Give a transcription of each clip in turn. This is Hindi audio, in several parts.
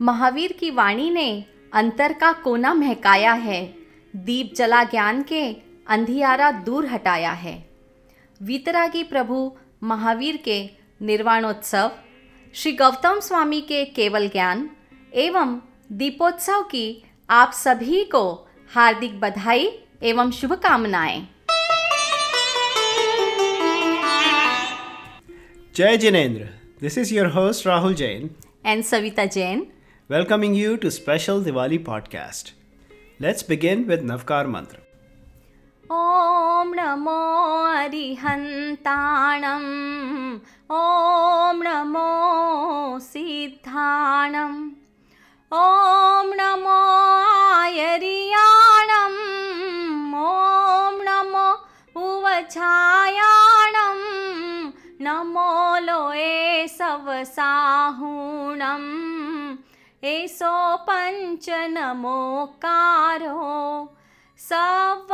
महावीर की वाणी ने अंतर का कोना महकाया है दीप जला ज्ञान के अंधियारा दूर हटाया है वीतरागी प्रभु महावीर के निर्वाणोत्सव श्री गौतम स्वामी के केवल ज्ञान एवं दीपोत्सव की आप सभी को हार्दिक बधाई एवं शुभकामनाएँ Jai Jinendra. This is your host Rahul Jain, and Savita Jain welcoming you to special Diwali podcast. Let's begin with Navkar Mantra. ॐ नमो अरिहन्ताणम् ॐ नमो सिद्धाणम् ॐ नमो आयर्याणम् ॐ नमो उवछायाणम् नमो लोये सवसाहुणम् एषो पञ्चनमोकारो सव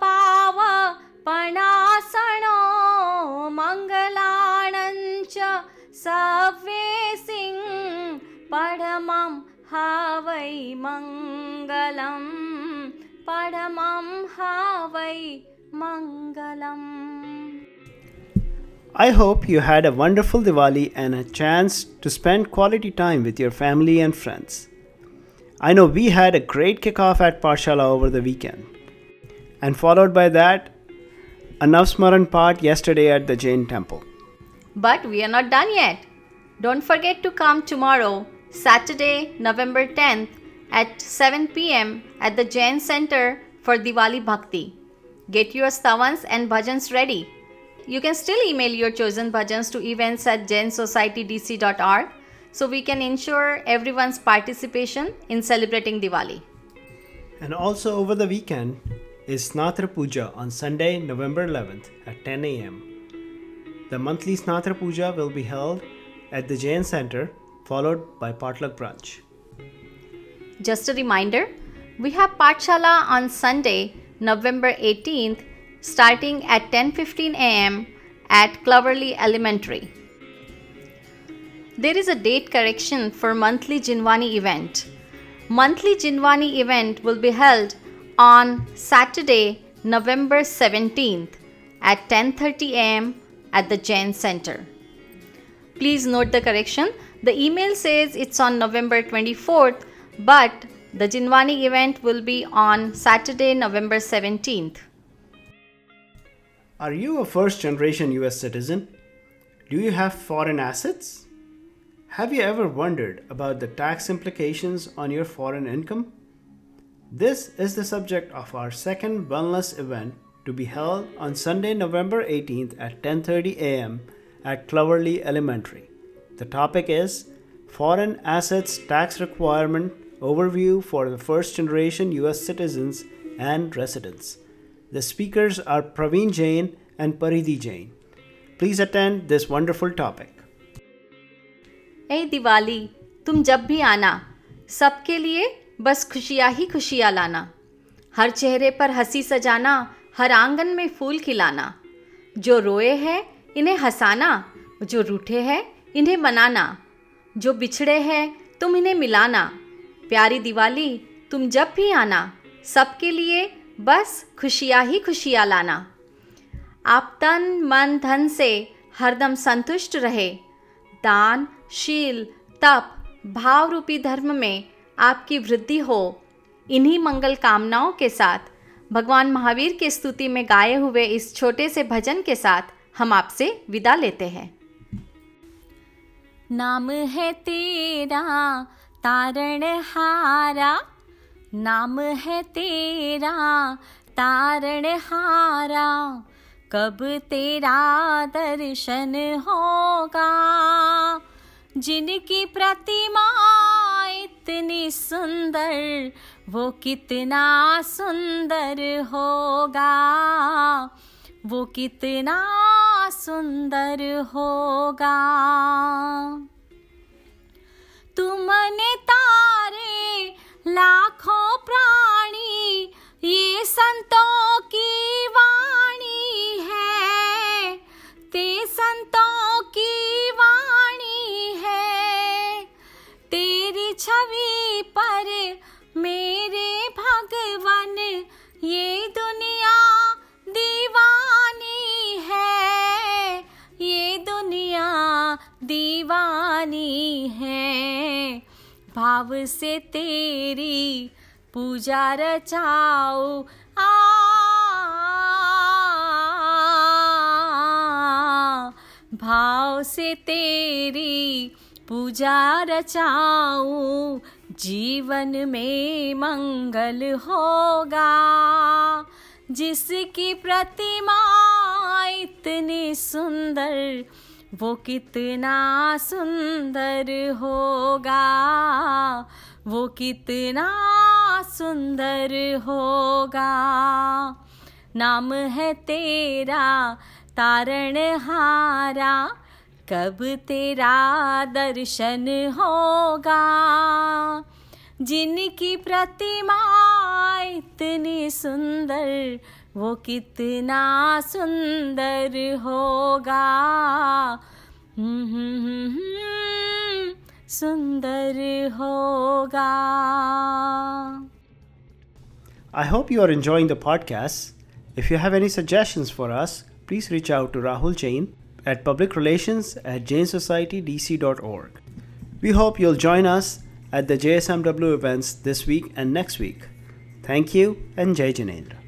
पावपणासनो मङ्गलाणञ्च सव्ये सिंह परमं ह वै मङ्गलं परमं हावै मङ्गलम्। I hope you had a wonderful Diwali and a chance to spend quality time with your family and friends. I know we had a great kickoff at Parshala over the weekend. And followed by that, a Navsmaran part yesterday at the Jain temple. But we are not done yet. Don't forget to come tomorrow, Saturday, November 10th at 7 pm at the Jain Center for Diwali Bhakti. Get your stavans and bhajans ready. You can still email your chosen bhajans to events at jainsocietydc.org so we can ensure everyone's participation in celebrating Diwali. And also over the weekend is Snatra Puja on Sunday, November 11th at 10 a.m. The monthly Snatra Puja will be held at the Jain Center, followed by Potluck Brunch. Just a reminder, we have Patshala on Sunday, November 18th, starting at 10:15 a.m. at Cloverly Elementary. There is a date correction for monthly Jinwani event. Monthly Jinwani event will be held on Saturday, November 17th at 10:30 a.m. at the Jain Center. Please note the correction. The email says it's on November 24th, but the Jinwani event will be on Saturday, November 17th. Are you a first generation US citizen? Do you have foreign assets? Have you ever wondered about the tax implications on your foreign income? This is the subject of our second wellness event to be held on Sunday, November 18th at 10:30 a.m. at Cloverly Elementary. The topic is Foreign Assets Tax Requirement Overview for the First Generation US Citizens and Residents. The speakers are Praveen Jain and Paridhi Jain. Please attend this wonderful topic. ए दिवाली तुम जब भी आना, सबके लिए बस खुशियाँ ही खुशियाँ लाना हर चेहरे पर हँसी सजाना, हर आँगन में फूल खिलाना जो रोए हैं, इन्हें हंसाना, जो रूठे हैं, इन्हें मनाना जो बिछड़े हैं, तुम इन्हें मिलाना प्यारी दिवाली, तुम जब भी आना, सबके लिए बस खुशियाँ ही खुशियाँ लाना। आप तन, मन, धन से हरदम संतुष्ट रहे। दान, शील, तप, भाव रूपी धर्म में आपकी वृद्धि हो। इन्हीं मंगल कामनाओं के साथ, भगवान महावीर की स्तुति में गाए हुए इस छोटे से भजन के साथ हम आपसे विदा लेते हैं। नाम है तेरा, तारण हारा नाम है तेरा, तारण हारा। कब तेरा दर्शन होगा? जिनकी प्रतिमा इतनी सुंदर, वो कितना सुंदर होगा? वो कितना सुंदर होगा? तुमने तारे लाखों दीवानी है। भाव से तेरी पूजा रचाओ। आ, भाव से तेरी पूजा रचाऊं जीवन में मंगल होगा। जिसकी प्रतिमा इतनी सुंदर वो कितना सुंदर होगा, वो कितना सुंदर होगा। नाम है तेरा, तारण हारा, कब तेरा दर्शन होगा? जिनकी प्रतिमा इतनी सुंदर वो कितना सुंदर होगा सुंदर होगा I hope you are enjoying the podcast. If you have any suggestions for us, please reach out to Rahul Jain at publicrelations at jainsocietydc.org. We hope you'll join us at the JSMW events this week and next week. Thank you and Jai Janendra.